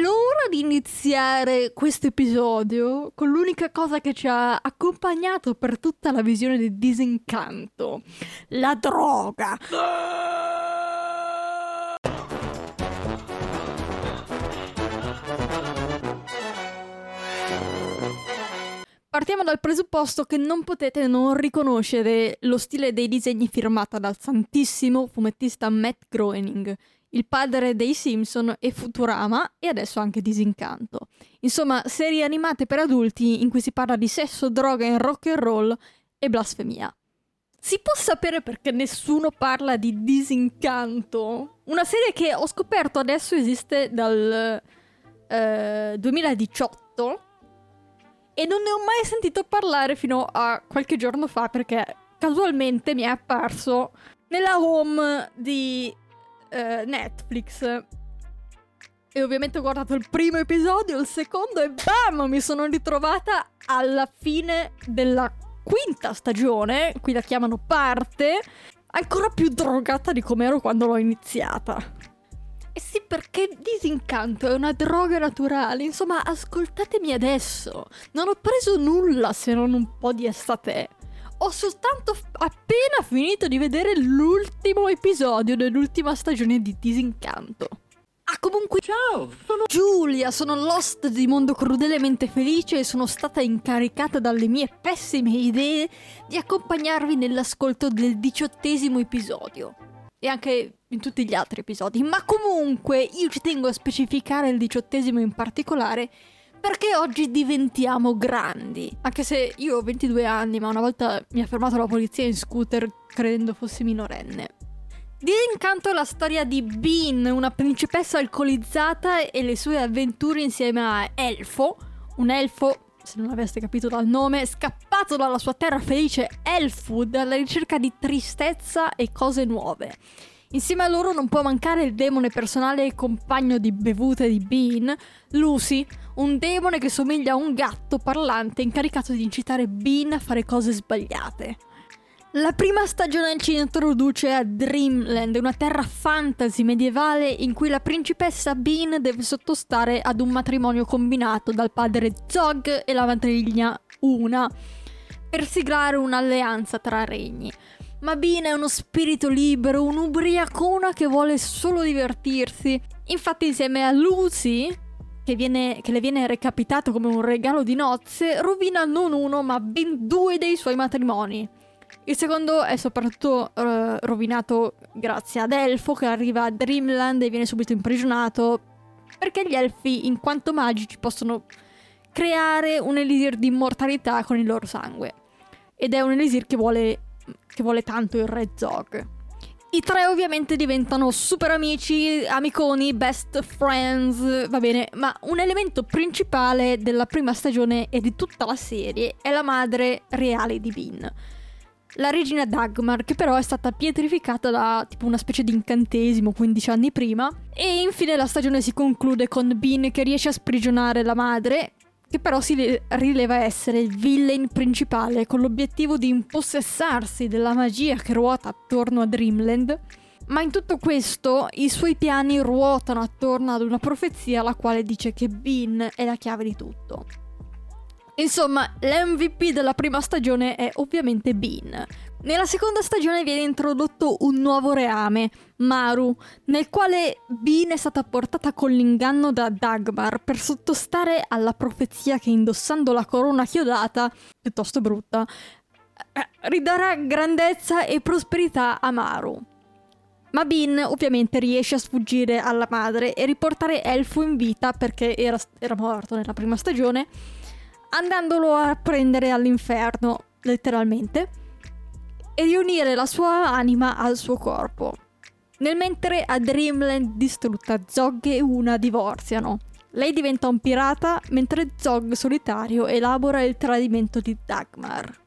l'ora di iniziare questo episodio con l'unica cosa che ci ha accompagnato per tutta la visione di disincanto, la droga. Partiamo dal presupposto che non potete non riconoscere lo stile dei disegni firmata dal santissimo fumettista Matt Groening, il padre dei Simpson e Futurama e adesso anche Disincanto. Insomma, serie animate per adulti in cui si parla di sesso, droga e rock and roll e blasfemia. Si può sapere perché nessuno parla di Disincanto? Una serie che ho scoperto adesso esiste dal eh, 2018 e non ne ho mai sentito parlare fino a qualche giorno fa perché casualmente mi è apparso nella home di eh, Netflix. E ovviamente ho guardato il primo episodio, il secondo e bam! Mi sono ritrovata alla fine della quinta stagione, qui la chiamano parte, ancora più drogata di come ero quando l'ho iniziata. Eh sì, perché disincanto è una droga naturale. Insomma, ascoltatemi adesso. Non ho preso nulla se non un po' di estate. Ho soltanto f- appena finito di vedere l'ultimo episodio dell'ultima stagione di Disincanto. Ah, comunque, ciao! Sono Giulia, sono l'host di Mondo Crudelmente Felice e sono stata incaricata dalle mie pessime idee di accompagnarvi nell'ascolto del diciottesimo episodio e anche in tutti gli altri episodi. Ma comunque io ci tengo a specificare il diciottesimo in particolare perché oggi diventiamo grandi. Anche se io ho 22 anni, ma una volta mi ha fermato la polizia in scooter credendo fossi minorenne. Di incanto la storia di Bean, una principessa alcolizzata e le sue avventure insieme a Elfo, un elfo se non aveste capito dal nome, scappato dalla sua terra felice Elfwood alla ricerca di tristezza e cose nuove. Insieme a loro non può mancare il demone personale e compagno di bevute di Bean, Lucy, un demone che somiglia a un gatto parlante incaricato di incitare Bean a fare cose sbagliate. La prima stagione ci introduce a Dreamland, una terra fantasy medievale in cui la principessa Bean deve sottostare ad un matrimonio combinato dal padre Zog e la matrigna Una per siglare un'alleanza tra regni. Ma Bean è uno spirito libero, un'ubriacona che vuole solo divertirsi. Infatti insieme a Lucy, che, viene, che, le viene recapitato come un regalo di nozze, rovina non uno ma ben due dei suoi matrimoni. Il secondo è soprattutto uh, rovinato grazie ad Elfo che arriva a Dreamland e viene subito imprigionato perché gli elfi in quanto magici possono creare un elisir di immortalità con il loro sangue. Ed è un elisir che vuole, che vuole tanto il re Zog. I tre ovviamente diventano super amici, amiconi, best friends, va bene, ma un elemento principale della prima stagione e di tutta la serie è la madre reale di Bean la regina Dagmar, che però è stata pietrificata da tipo una specie di incantesimo 15 anni prima. E infine la stagione si conclude con Bean che riesce a sprigionare la madre, che però si rileva essere il villain principale con l'obiettivo di impossessarsi della magia che ruota attorno a Dreamland. Ma in tutto questo i suoi piani ruotano attorno ad una profezia la quale dice che Bean è la chiave di tutto. Insomma, l'MVP della prima stagione è ovviamente Bean. Nella seconda stagione viene introdotto un nuovo reame, Maru, nel quale Bean è stata portata con l'inganno da Dagmar per sottostare alla profezia che indossando la corona chiodata, piuttosto brutta, eh, ridarà grandezza e prosperità a Maru. Ma Bean ovviamente riesce a sfuggire alla madre e riportare Elfo in vita perché era, era morto nella prima stagione andandolo a prendere all'inferno, letteralmente, e riunire la sua anima al suo corpo. Nel mentre a Dreamland distrutta Zog e Una divorziano. Lei diventa un pirata mentre Zog solitario elabora il tradimento di Dagmar.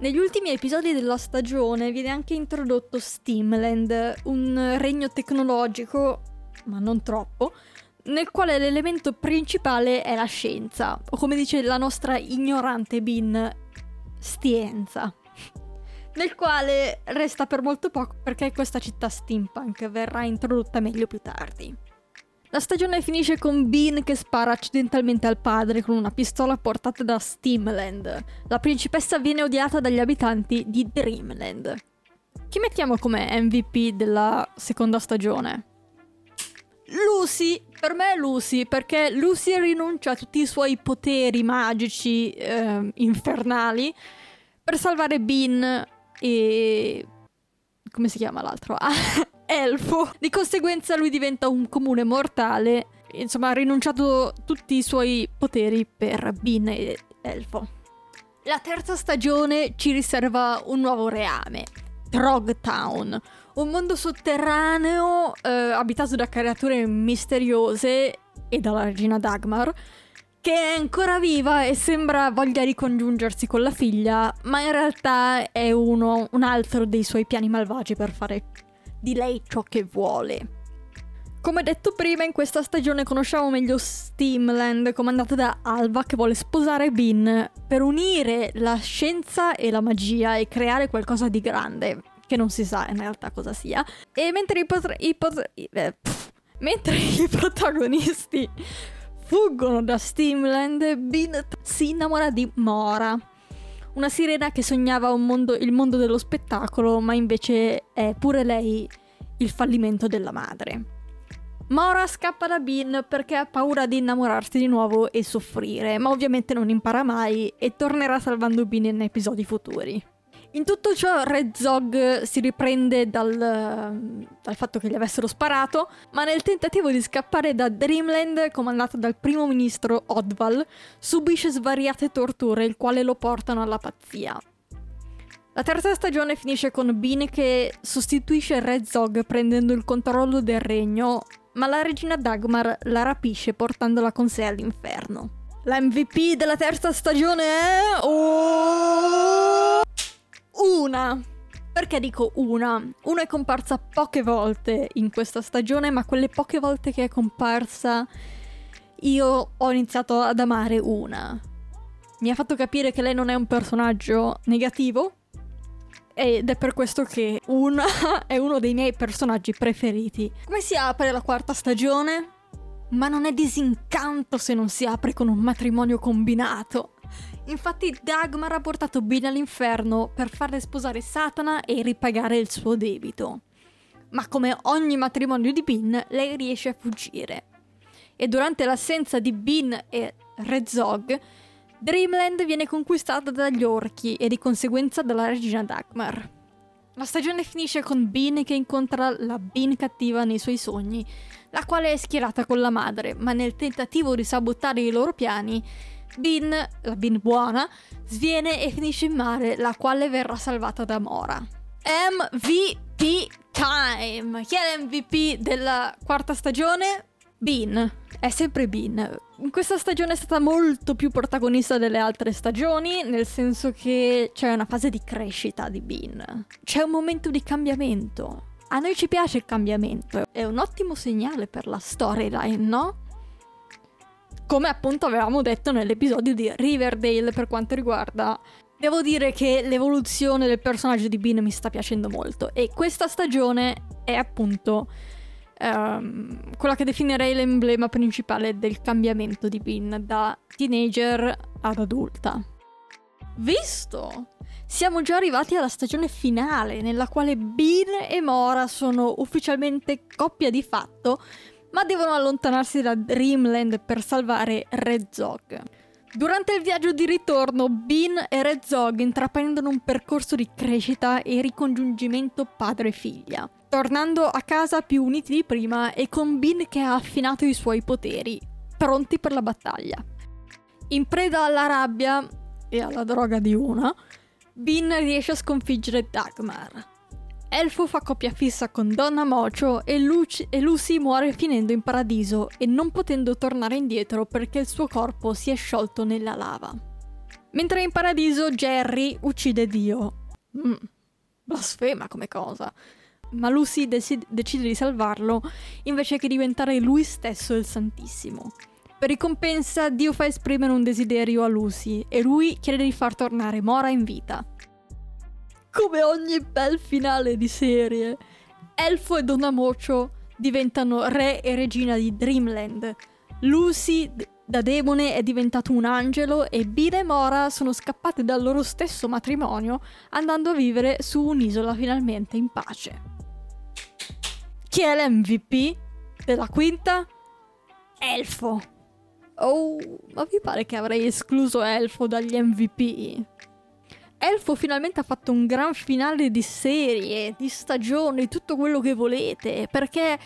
Negli ultimi episodi della stagione viene anche introdotto Steamland, un regno tecnologico, ma non troppo, nel quale l'elemento principale è la scienza, o come dice la nostra ignorante Bin, stienza. Nel quale resta per molto poco perché questa città steampunk verrà introdotta meglio più tardi. La stagione finisce con Bean che spara accidentalmente al padre con una pistola portata da Steamland. La principessa viene odiata dagli abitanti di Dreamland. Chi mettiamo come MVP della seconda stagione? Lucy, per me è Lucy, perché Lucy rinuncia a tutti i suoi poteri magici eh, infernali per salvare Bean e... come si chiama l'altro? Ah, elfo. Di conseguenza lui diventa un comune mortale. Insomma, ha rinunciato tutti i suoi poteri per Bean e elfo. La terza stagione ci riserva un nuovo reame. Trogtown, un mondo sotterraneo eh, abitato da creature misteriose e dalla regina Dagmar, che è ancora viva e sembra voglia ricongiungersi con la figlia, ma in realtà è uno, un altro dei suoi piani malvagi per fare di lei ciò che vuole. Come detto prima, in questa stagione conosciamo meglio Steamland, comandata da Alva che vuole sposare Bean per unire la scienza e la magia e creare qualcosa di grande, che non si sa in realtà cosa sia. E mentre i, potre- i, pot- eh, pff, mentre i protagonisti fuggono da Steamland, Bean si innamora di Mora, una sirena che sognava mondo, il mondo dello spettacolo, ma invece è pure lei il fallimento della madre. Mora scappa da Bean perché ha paura di innamorarsi di nuovo e soffrire, ma ovviamente non impara mai e tornerà salvando Bean in episodi futuri. In tutto ciò Red Zog si riprende dal, dal, fatto che gli avessero sparato, ma nel tentativo di scappare da Dreamland, comandato dal primo ministro Odval, subisce svariate torture, il quale lo portano alla pazzia. La terza stagione finisce con Bean che sostituisce Red Zog prendendo il controllo del regno, ma la regina Dagmar la rapisce portandola con sé all'inferno. La MVP della terza stagione è... Oh! Una. Perché dico una? Una è comparsa poche volte in questa stagione, ma quelle poche volte che è comparsa io ho iniziato ad amare una. Mi ha fatto capire che lei non è un personaggio negativo ed è per questo che una è uno dei miei personaggi preferiti. Come si apre la quarta stagione? Ma non è disincanto se non si apre con un matrimonio combinato. Infatti Dagmar ha portato Bean all'inferno per farle sposare Satana e ripagare il suo debito. Ma come ogni matrimonio di Bean, lei riesce a fuggire. E durante l'assenza di Bean e Rezog, Dreamland viene conquistata dagli orchi e di conseguenza dalla regina Dagmar. La stagione finisce con Bean che incontra la Bean cattiva nei suoi sogni, la quale è schierata con la madre, ma nel tentativo di sabotare i loro piani Bean, la Bean buona, sviene e finisce in mare, la quale verrà salvata da Mora. MVP time! Chi è l'MVP della quarta stagione? Bean. È sempre Bean. In questa stagione è stata molto più protagonista delle altre stagioni, nel senso che c'è una fase di crescita di Bean. C'è un momento di cambiamento. A noi ci piace il cambiamento, è un ottimo segnale per la storyline, no? Come appunto avevamo detto nell'episodio di Riverdale per quanto riguarda Devo dire che l'evoluzione del personaggio di Bean mi sta piacendo molto e questa stagione è appunto um, quella che definirei l'emblema principale del cambiamento di Bean da teenager ad adulta. Visto? Siamo già arrivati alla stagione finale nella quale Bean e Mora sono ufficialmente coppia di fatto ma devono allontanarsi da Dreamland per salvare Red Zog. Durante il viaggio di ritorno, Bean e Red Zog intraprendono un percorso di crescita e ricongiungimento padre-figlia, tornando a casa più uniti di prima e con Bean che ha affinato i suoi poteri, pronti per la battaglia. In preda alla rabbia e alla droga di una, Bean riesce a sconfiggere Dagmar, Elfo fa coppia fissa con Donna Mocho e, Luci- e Lucy muore finendo in paradiso e non potendo tornare indietro perché il suo corpo si è sciolto nella lava. Mentre in paradiso Jerry uccide Dio. Mm, blasfema come cosa. Ma Lucy desi- decide di salvarlo invece che diventare lui stesso il Santissimo. Per ricompensa Dio fa esprimere un desiderio a Lucy e lui chiede di far tornare Mora in vita come ogni bel finale di serie, Elfo e Donna Mocho diventano re e regina di Dreamland. Lucy da demone è diventato un angelo e Bina e Mora sono scappate dal loro stesso matrimonio andando a vivere su un'isola finalmente in pace. Chi è l'MVP della quinta? Elfo. Oh, ma vi pare che avrei escluso Elfo dagli MVP? Elfo finalmente ha fatto un gran finale di serie, di stagione, tutto quello che volete, perché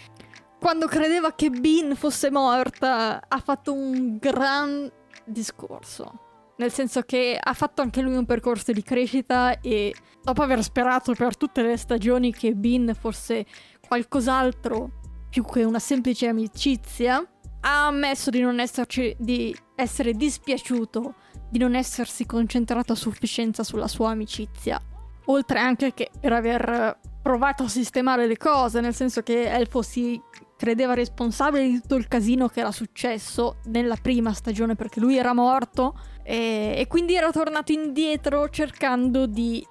quando credeva che Bean fosse morta, ha fatto un gran discorso. Nel senso che ha fatto anche lui un percorso di crescita e dopo aver sperato per tutte le stagioni che Bean fosse qualcos'altro più che una semplice amicizia, ha ammesso di non esserci, di essere dispiaciuto di non essersi concentrato a sufficienza sulla sua amicizia. Oltre anche che per aver provato a sistemare le cose, nel senso che Elfo si credeva responsabile di tutto il casino che era successo nella prima stagione perché lui era morto e, e quindi era tornato indietro cercando di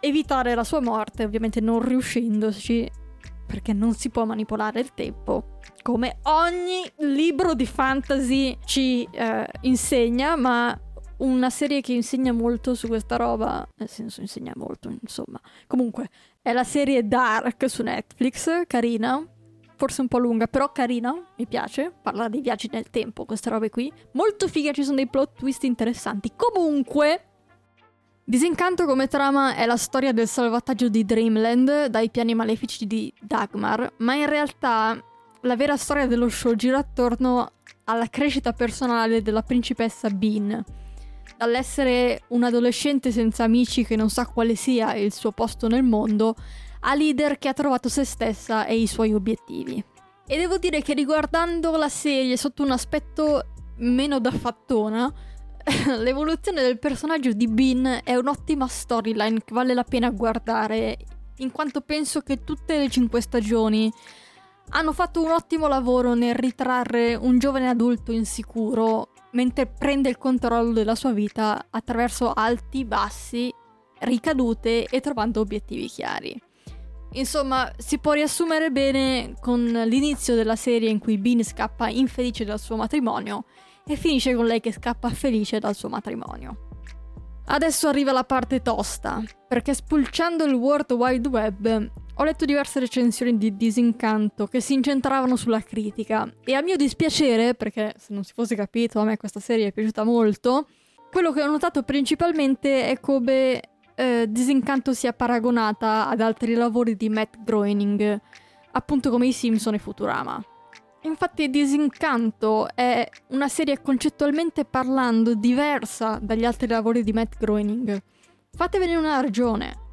evitare la sua morte, ovviamente non riuscendoci perché non si può manipolare il tempo, come ogni libro di fantasy ci eh, insegna, ma una serie che insegna molto su questa roba, nel senso insegna molto, insomma. Comunque, è la serie Dark su Netflix, carina, forse un po' lunga, però carina, mi piace. Parla dei viaggi nel tempo, queste robe qui. Molto figa, ci sono dei plot twist interessanti. Comunque, Disincanto come trama è la storia del salvataggio di Dreamland dai piani malefici di Dagmar, ma in realtà la vera storia dello show gira attorno alla crescita personale della principessa Bean. Dall'essere un adolescente senza amici che non sa quale sia il suo posto nel mondo, a leader che ha trovato se stessa e i suoi obiettivi. E devo dire che riguardando la serie sotto un aspetto meno da fattona, l'evoluzione del personaggio di Bean è un'ottima storyline che vale la pena guardare, in quanto penso che tutte le cinque stagioni hanno fatto un ottimo lavoro nel ritrarre un giovane adulto insicuro mentre prende il controllo della sua vita attraverso alti, bassi, ricadute e trovando obiettivi chiari. Insomma, si può riassumere bene con l'inizio della serie in cui Bean scappa infelice dal suo matrimonio e finisce con lei che scappa felice dal suo matrimonio. Adesso arriva la parte tosta, perché spulciando il World Wide Web ho letto diverse recensioni di disincanto che si incentravano sulla critica e a mio dispiacere, perché se non si fosse capito a me questa serie è piaciuta molto, quello che ho notato principalmente è come eh, Disincanto sia paragonata ad altri lavori di Matt Groening, appunto come i Simpson e Futurama. Infatti Disincanto è una serie concettualmente parlando diversa dagli altri lavori di Matt Groening. Fatevene una ragione.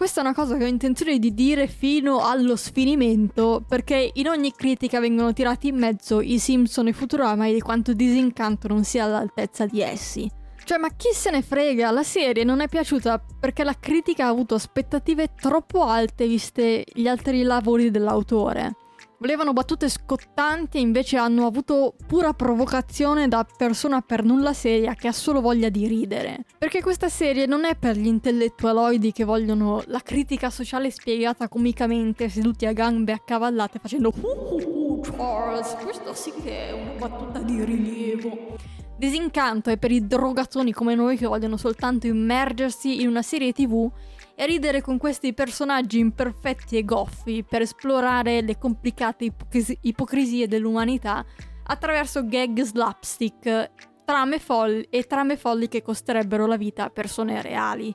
Questa è una cosa che ho intenzione di dire fino allo sfinimento, perché in ogni critica vengono tirati in mezzo i Simpson e Futurama e di quanto Disincanto non sia all'altezza di essi. Cioè, ma chi se ne frega? La serie non è piaciuta perché la critica ha avuto aspettative troppo alte viste gli altri lavori dell'autore. Volevano battute scottanti e invece hanno avuto pura provocazione da persona per nulla seria che ha solo voglia di ridere. Perché questa serie non è per gli intellettualoidi che vogliono la critica sociale spiegata comicamente seduti a gambe accavallate facendo uh, Charles, questa sì che è una battuta di rilievo. Disincanto è per i drogatoni come noi che vogliono soltanto immergersi in una serie tv e ridere con questi personaggi imperfetti e goffi per esplorare le complicate ipocris- ipocrisie dell'umanità attraverso gag slapstick trame folli e trame folli che costerebbero la vita a persone reali.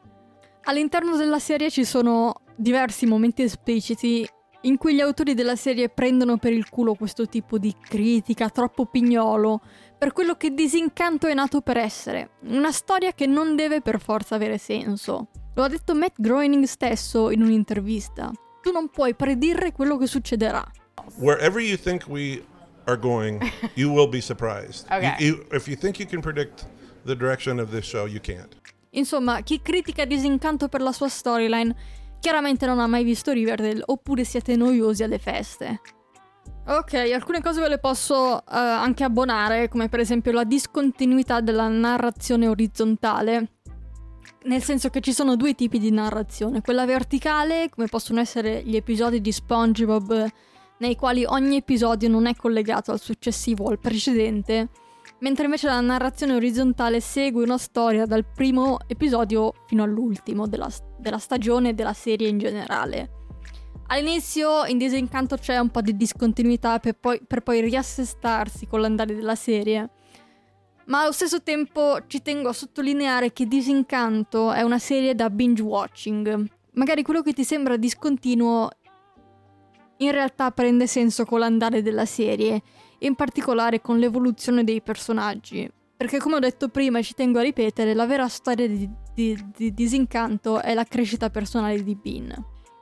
All'interno della serie ci sono diversi momenti espliciti in cui gli autori della serie prendono per il culo questo tipo di critica troppo pignolo per quello che Disincanto è nato per essere, una storia che non deve per forza avere senso. Lo ha detto Matt Groening stesso in un'intervista. Tu non puoi predire quello che succederà. Wherever you think we are going, you will be surprised. Okay. You, you, if you think you can predict the direction of this show, you can't. Insomma, chi critica Disincanto per la sua storyline chiaramente non ha mai visto Riverdale oppure siete noiosi alle feste. Ok, alcune cose ve le posso uh, anche abbonare, come per esempio la discontinuità della narrazione orizzontale. Nel senso che ci sono due tipi di narrazione, quella verticale, come possono essere gli episodi di SpongeBob nei quali ogni episodio non è collegato al successivo o al precedente, mentre invece la narrazione orizzontale segue una storia dal primo episodio fino all'ultimo della, della stagione e della serie in generale. All'inizio in Disincanto c'è un po' di discontinuità per poi, per poi riassestarsi con l'andare della serie, ma allo stesso tempo ci tengo a sottolineare che Disincanto è una serie da binge watching. Magari quello che ti sembra discontinuo in realtà prende senso con l'andare della serie in particolare con l'evoluzione dei personaggi. Perché come ho detto prima e ci tengo a ripetere, la vera storia di, di, di disincanto è la crescita personale di Bean.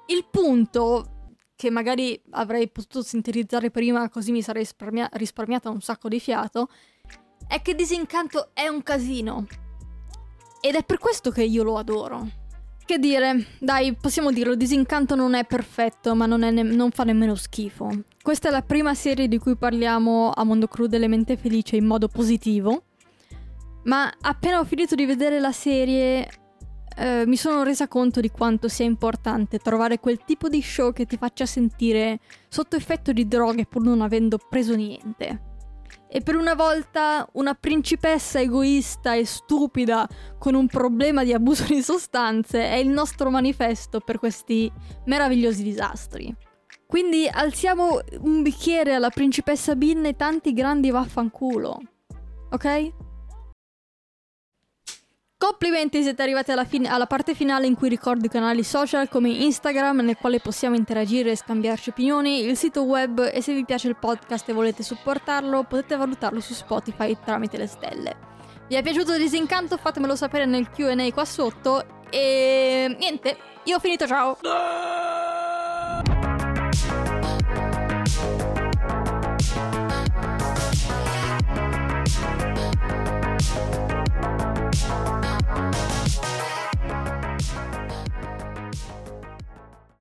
Il punto che magari avrei potuto sintetizzare prima così mi sarei risparmia- risparmiata un sacco di fiato, è che Disincanto è un casino. Ed è per questo che io lo adoro. Che dire, dai, possiamo dirlo, Disincanto non è perfetto, ma non, ne- non, fa nemmeno schifo. Questa è la prima serie di cui parliamo a Mondo Crudo Mente Felice in modo positivo. Ma appena ho finito di vedere la serie, eh, mi sono resa conto di quanto sia importante trovare quel tipo di show che ti faccia sentire sotto effetto di droghe pur non avendo preso niente. E per una volta una principessa egoista e stupida con un problema di abuso di sostanze è il nostro manifesto per questi meravigliosi disastri. Quindi alziamo un bicchiere alla principessa Bin e tanti grandi vaffanculo. Ok? Complimenti, siete arrivati alla, fine, alla, parte finale in cui ricordo i canali social come Instagram nel quale possiamo interagire e scambiarci opinioni, il sito web e se vi piace il podcast e volete supportarlo potete valutarlo su Spotify tramite le stelle. Vi è piaciuto Disincanto? Fatemelo sapere nel Q&A qua sotto e niente, io ho finito, ciao!